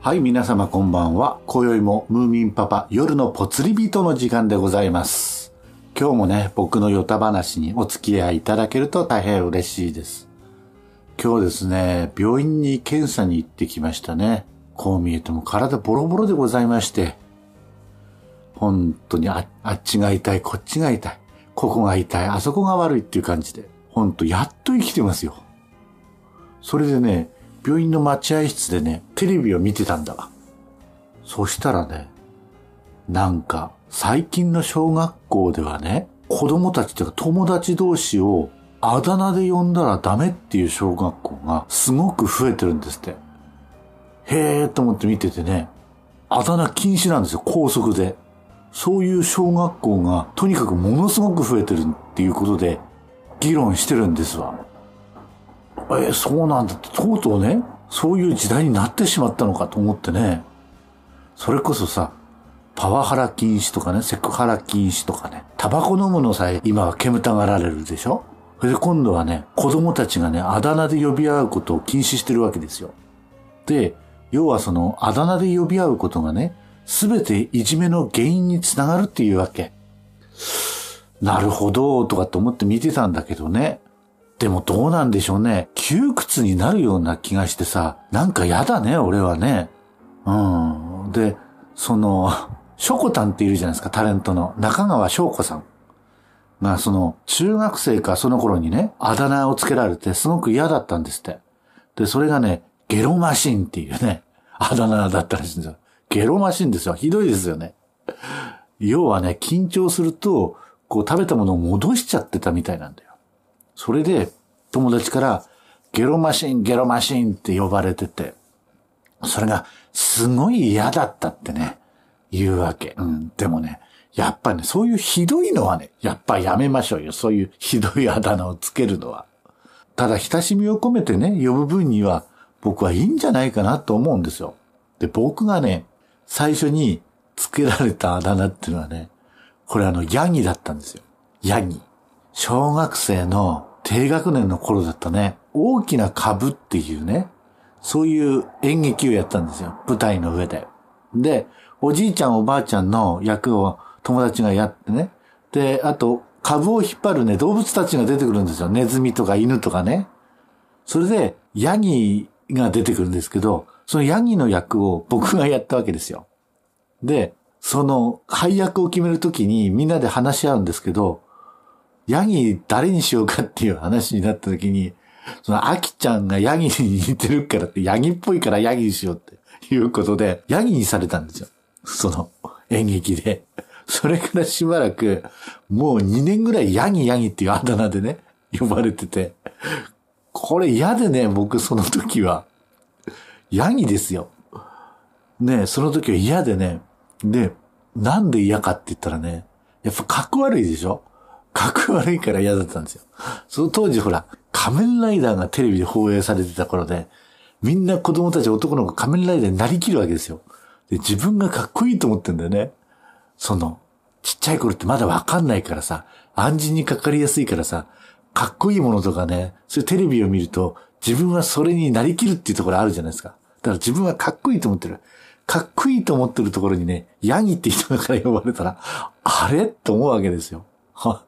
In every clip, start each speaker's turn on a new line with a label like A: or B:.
A: はい、皆様こんばんは。今宵もムーミンパパ夜のぽつり人の時間でございます。今日もね、僕のヨタ話にお付き合いいただけると大変嬉しいです。今日ですね、病院に検査に行ってきましたね。こう見えても体ボロボロでございまして。本当にああっちが痛い、こっちが痛い。ここが痛い、あそこが悪いっていう感じで。本当やっと生きてますよ。それでね、病院の待合室でね、テレビを見てたんだわ。そしたらね、なんか、最近の小学校ではね、子供たちというか友達同士をあだ名で呼んだらダメっていう小学校がすごく増えてるんですって。へーと思って見ててね、あだ名禁止なんですよ、高速で。そういう小学校がとにかくものすごく増えてるっていうことで議論してるんですわ。え、そうなんだって、とうとうね、そういう時代になってしまったのかと思ってね。それこそさ、パワハラ禁止とかね、セクハラ禁止とかね、タバコ飲むのさえ今は煙たがられるでしょ？それで今度はね、子供たちがね、あだ名で呼び合うことを禁止してるわけですよ。で、要はその、あだ名で呼び合うことがね、すべていじめの原因につながるっていうわけ。なるほど、とかって思って見てたんだけどね。でもどうなんでしょうね。窮屈になるような気がしてさ、なんかやだね、俺はね。うん。で、その、ショコタンっているじゃないですか、タレントの。中川翔子さん。が、その、中学生かその頃にね、あだ名をつけられてすごく嫌だったんですって。で、それがね、ゲロマシンっていうね、あだ名だったらしいんですよ。ゲロマシンですよ。ひどいですよね。要はね、緊張すると、こう食べたものを戻しちゃってたみたいなんだよ。それで、友達から、ゲロマシン、ゲロマシンって呼ばれてて、それが、すごい嫌だったってね、言うわけ。うん。でもね、やっぱね、そういうひどいのはね、やっぱやめましょうよ。そういうひどいあだ名をつけるのは。ただ、親しみを込めてね、呼ぶ分には、僕はいいんじゃないかなと思うんですよ。で、僕がね、最初につけられたあだ名っていうのはね、これあの、ヤギだったんですよ。ヤギ。小学生の低学年の頃だったね、大きな株っていうね、そういう演劇をやったんですよ。舞台の上で。で、おじいちゃんおばあちゃんの役を友達がやってね。で、あと、株を引っ張るね、動物たちが出てくるんですよ。ネズミとか犬とかね。それで、ヤギが出てくるんですけど、そのヤギの役を僕がやったわけですよ。で、その配役を決めるときにみんなで話し合うんですけど、ヤギ誰にしようかっていう話になったときに、そのアキちゃんがヤギに似てるからって、ヤギっぽいからヤギにしようっていうことで、ヤギにされたんですよ。その演劇で。それからしばらく、もう2年ぐらいヤギヤギっていうあだ名でね、呼ばれてて、これ嫌でね、僕その時は。ヤギですよ。ねその時は嫌でね。で、なんで嫌かって言ったらね、やっぱ格好悪いでしょ？格悪いから嫌だったんですよ。その当時ほら、仮面ライダーがテレビで放映されてた頃で、みんな子供たち男の子仮面ライダーになりきるわけですよ。で、自分がかっこいいと思ってんだよね。その、ちっちゃい頃ってまだわかんないからさ、暗示にかかりやすいからさ、かっこいいものとかね、そういうテレビを見ると、自分はそれになりきるっていうところあるじゃないですか。だから自分はかっこいいと思ってる。かっこいいと思ってるところにね、ヤギって人から呼ばれたら、あれ？って思うわけですよ。は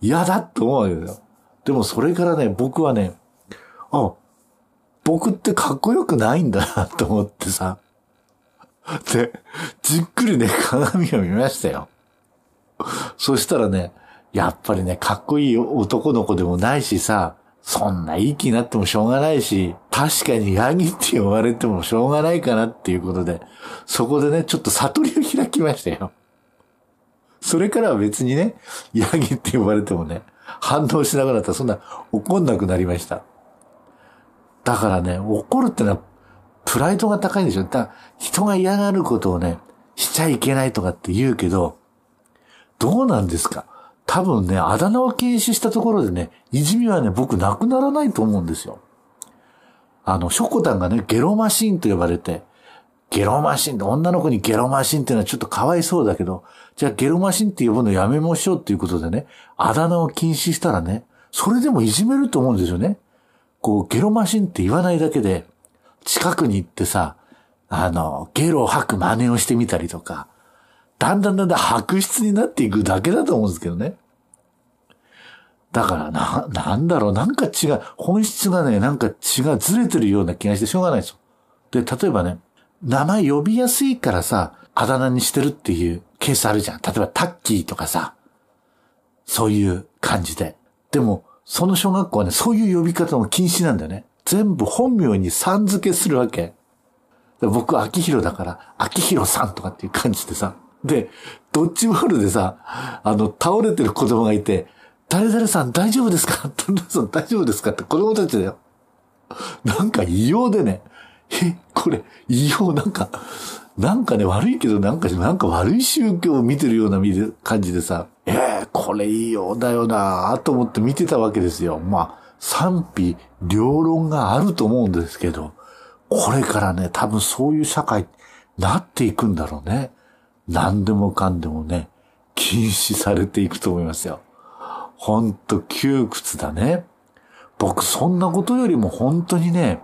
A: 嫌だって思うわけですよ。でもそれからね、僕はね、あ、僕ってかっこよくないんだなと思ってさ。で、じっくりね、鏡を見ましたよ。そしたらね、やっぱりね、かっこいい男の子でもないしさ、そんないい気になってもしょうがないし、確かにヤギって呼ばれてもしょうがないかなっていうことで、そこでね、ちょっと悟りを開きましたよ。それからは別にね、ヤギって呼ばれてもね、反応しなくなったらそんな怒んなくなりました。だからね、怒るってのは、プライドが高いんでしょ。だ人が嫌がることをね、しちゃいけないとかって言うけど、どうなんですか？多分ね、あだ名を禁止したところでね、いじめはね、僕なくならないと思うんですよ。あの、ショコタンがね、ゲロマシンと呼ばれて、ゲロマシンって、女の子にゲロマシンっていうのはちょっとかわいそうだけど、じゃあゲロマシンって呼ぶのやめましょうっていうことでね、あだ名を禁止したらね、それでもいじめると思うんですよね。こう、ゲロマシンって言わないだけで、近くに行ってさ、あの、ゲロを吐く真似をしてみたりとか、だんだんだんだん白質になっていくだけだと思うんですけどね。だからな、なんだろう、なんか違う、本質がね、なんか違う、ずれてるような気がしてしょうがないですよ。で、例えばね、名前呼びやすいからさ、あだ名にしてるっていうケースあるじゃん。例えばタッキーとかさ、そういう感じで。でも、その小学校はね、そういう呼び方も禁止なんだよね。全部本名にさん付けするわけ。僕、秋広だから、秋広さんとかっていう感じでさ。で、ドッジボールでさ、あの、倒れてる子供がいて、誰々さん大丈夫ですか？誰々さん大丈夫ですか？って子供たちだよ。なんか異様でね、え、これ、異様なんか、なんかね、悪いけど、なんか、なんか悪い宗教を見てるような感じでさ、えー、これ異様だよなと思って見てたわけですよ。まあ、賛否両論があると思うんですけど、これからね、多分そういう社会なっていくんだろうね。何でもかんでもね、禁止されていくと思いますよ。ほんと窮屈だね。僕そんなことよりも本当にね、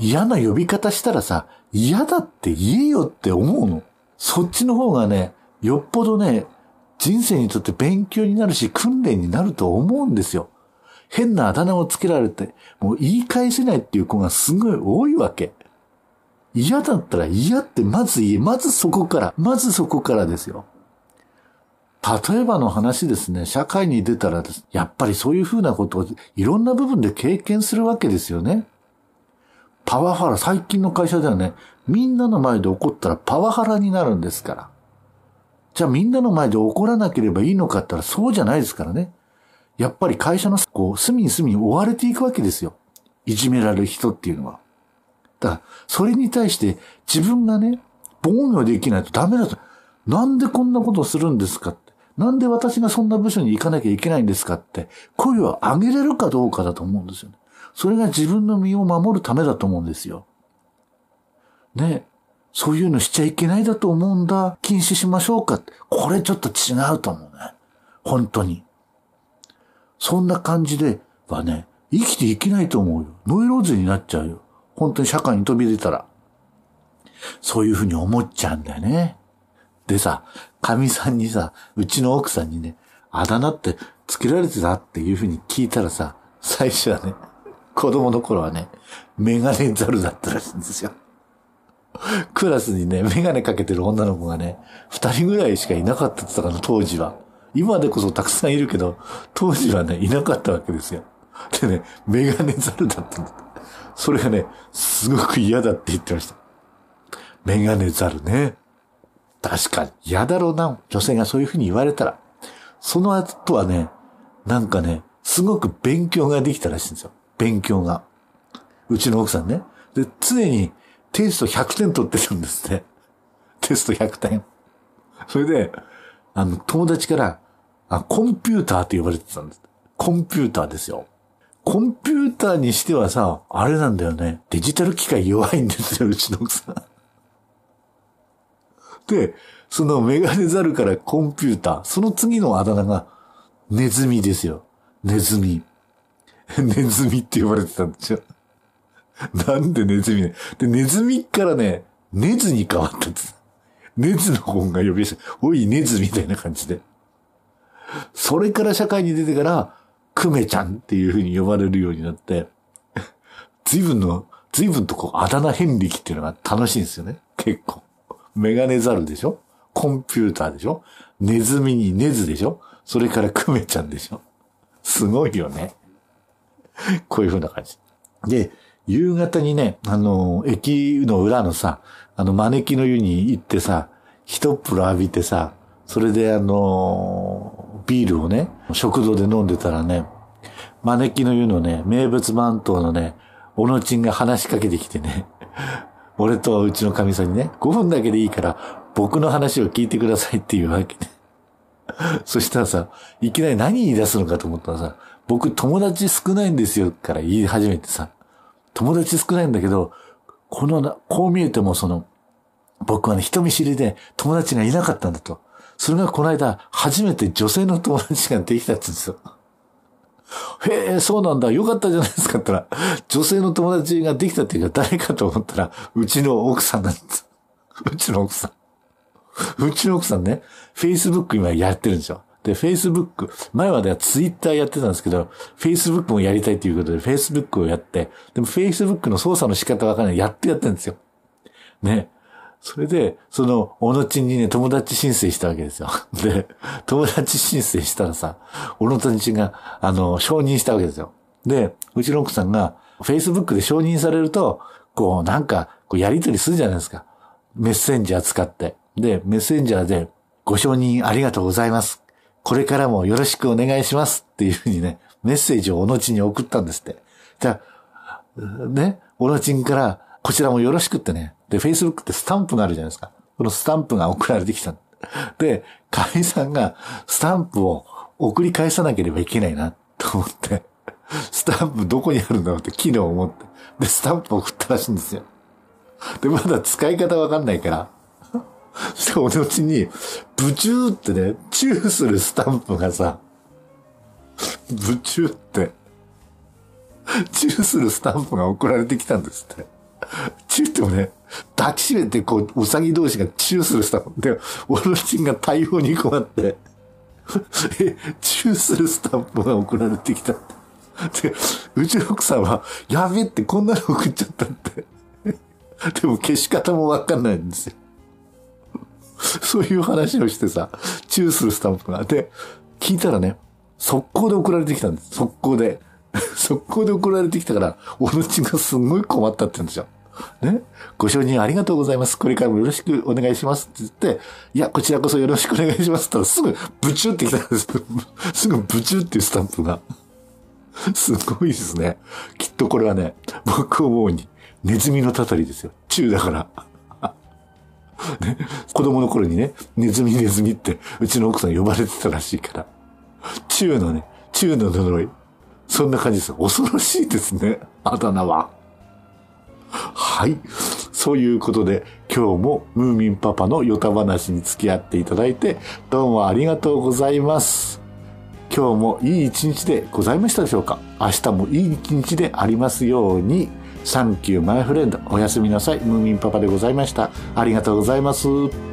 A: 嫌な呼び方したらさ、嫌だって言えよって思うの。そっちの方がね、よっぽどね、人生にとって勉強になるし、訓練になると思うんですよ。変なあだ名をつけられて、もう言い返せないっていう子がすごい多いわけ。嫌だったら嫌ってまず言え、まずそこから、まずそこからですよ。例えばの話ですね、社会に出たらやっぱりそういうふうなことをいろんな部分で経験するわけですよね。パワハラ、最近の会社ではね、みんなの前で怒ったらパワハラになるんですから。じゃあみんなの前で怒らなければいいのかって言ったらそうじゃないですからね。やっぱり会社のこう隅に隅に追われていくわけですよ。いじめられる人っていうのは。だから、それに対して自分がね、防御できないとダメだと。なんでこんなことするんですかって。なんで私がそんな部署に行かなきゃいけないんですかって、声を上げれるかどうかだと思うんですよね。それが自分の身を守るためだと思うんですよ。ね。そういうのしちゃいけないだと思うんだ。禁止しましょうか。これちょっと違うと思うね。本当に。そんな感じではね、生きていけないと思うよ。ノイローゼになっちゃうよ。本当に社会に飛び出たら。そういうふうに思っちゃうんだよね。でさ、神さんにさ、うちの奥さんにね、あだ名ってつけられてたっていうふうに聞いたらさ、最初はね、子供の頃はね、メガネザルだったらしいんですよ。クラスにね、メガネかけてる女の子がね、二人ぐらいしかいなかったって言ったかな、当時は。今でこそたくさんいるけど、当時はね、いなかったわけですよ。でね、メガネザルだったんだ。それがね、すごく嫌だって言ってました。メガネザルね。確かに嫌だろうな。女性がそういうふうに言われたら。その後はね、なんかね、すごく勉強ができたらしいんですよ。勉強が。うちの奥さんね。で、常にテスト100点取ってるんですって。テスト100点。それで、あの、友達から、あ、コンピューターって呼ばれてたんです。コンピューターですよ。コンピューターにしてはさ、あれなんだよね。デジタル機械弱いんですよ、うちの奥さん。で、そのメガネザルからコンピューター、その次のあだ名が、ネズミですよ。ネズミ。ネズミって呼ばれてたんですよ。なんでネズミね？で、ネズミからね、ネズに変わったんです。ネズの本が呼び出した。おい、ネズみたいな感じで。それから社会に出てから、クメちゃんっていう風に呼ばれるようになって、随分の、随分とこう、あだ名遍歴っていうのが楽しいんですよね。結構。メガネザルでしょ？コンピューターでしょ？ネズミにネズでしょ？それからクメちゃんでしょ？すごいよね。こういう風な感じ。で、夕方にね、あの、駅の裏のさ、あの、招きの湯に行ってさ、一風呂浴びてさ、それであの、ビールをね、食堂で飲んでたらね、招きの湯のね、名物番頭のね、おのちんが話しかけてきてね、俺とうちの神さんにね、5分だけでいいから、僕の話を聞いてくださいっていうわけね。そしたらさ、いきなり何言い出すのかと思ったらさ、僕友達少ないんですよから言い始めてさ、友達少ないんだけど、このな、こう見えてもその、僕はね、人見知りで友達がいなかったんだと。それがこの間、初めて女性の友達ができたって言うんですよ。へえ、そうなんだ。よかったじゃないですかって言ったら、女性の友達ができたっていうか誰かと思ったら、うちの奥さんなんです。うちの奥さん。うちの奥さんね、Facebook 今やってるんですよ。で、Facebook、前までは Twitter やってたんですけど、Facebook もやりたいということで Facebook をやって、でも Facebook の操作の仕方わかんない。やってやってんですよ。ね。それで、その、おのちにね、友達申請したわけですよ。で、友達申請したらさ、おのちが、あの、承認したわけですよ。で、うちの奥さんが、Facebook で承認されると、こう、なんか、こう、やりとりするじゃないですか。メッセンジャー使って。で、メッセンジャーで、ご承認ありがとうございます。これからもよろしくお願いしますっていうふうにね、メッセージをおのちに送ったんですって。じゃあ、ね、おのちんから、こちらもよろしくってね。で、Facebook ってスタンプがあるじゃないですか。そのスタンプが送られてきた。で、会員さんがスタンプを送り返さなければいけないな、と思って、スタンプどこにあるんだろうって昨日思って。で、スタンプ送ったらしいんですよ。で、まだ使い方わかんないから、そしておのちに、ブチューってね、チューするスタンプがさ、ブチューって、チューするスタンプが送られてきたんですって。チューってもね、抱きしめてこう、うさぎ同士がチューするスタンプ。で、オロチンが対応に困って、え、チューするスタンプが送られてきたって。で、うちの奥さんは、やべってこんなの送っちゃったって。でも消し方もわかんないんですよ。そういう話をしてさ、チューするスタンプが。で、聞いたらね、速攻で送られてきたんです。速攻で。速攻で送られてきたから、おのちがすんごい困ったって言うんですよ。ね？ご承認ありがとうございます。これからもよろしくお願いしますって言って、いや、こちらこそよろしくお願いしますって言ったらすぐブチューってきたんです。すぐブチューっていうスタンプが。すごいですね。きっとこれはね、僕思うに、ネズミのたたりですよ。チューだから。ね、子供の頃にね、ネズミネズミってうちの奥さん呼ばれてたらしいから。チューのね、チューの呪い。そんな感じです。恐ろしいですね。あだ名は。はい。そういうことで、今日もムーミンパパのヨタ話に付き合っていただいて、どうもありがとうございます。今日もいい一日でございましたでしょうか明日もいい一日でありますように。サンキューマイフレンド。おやすみなさい。ムーミンパパでございました。ありがとうございます。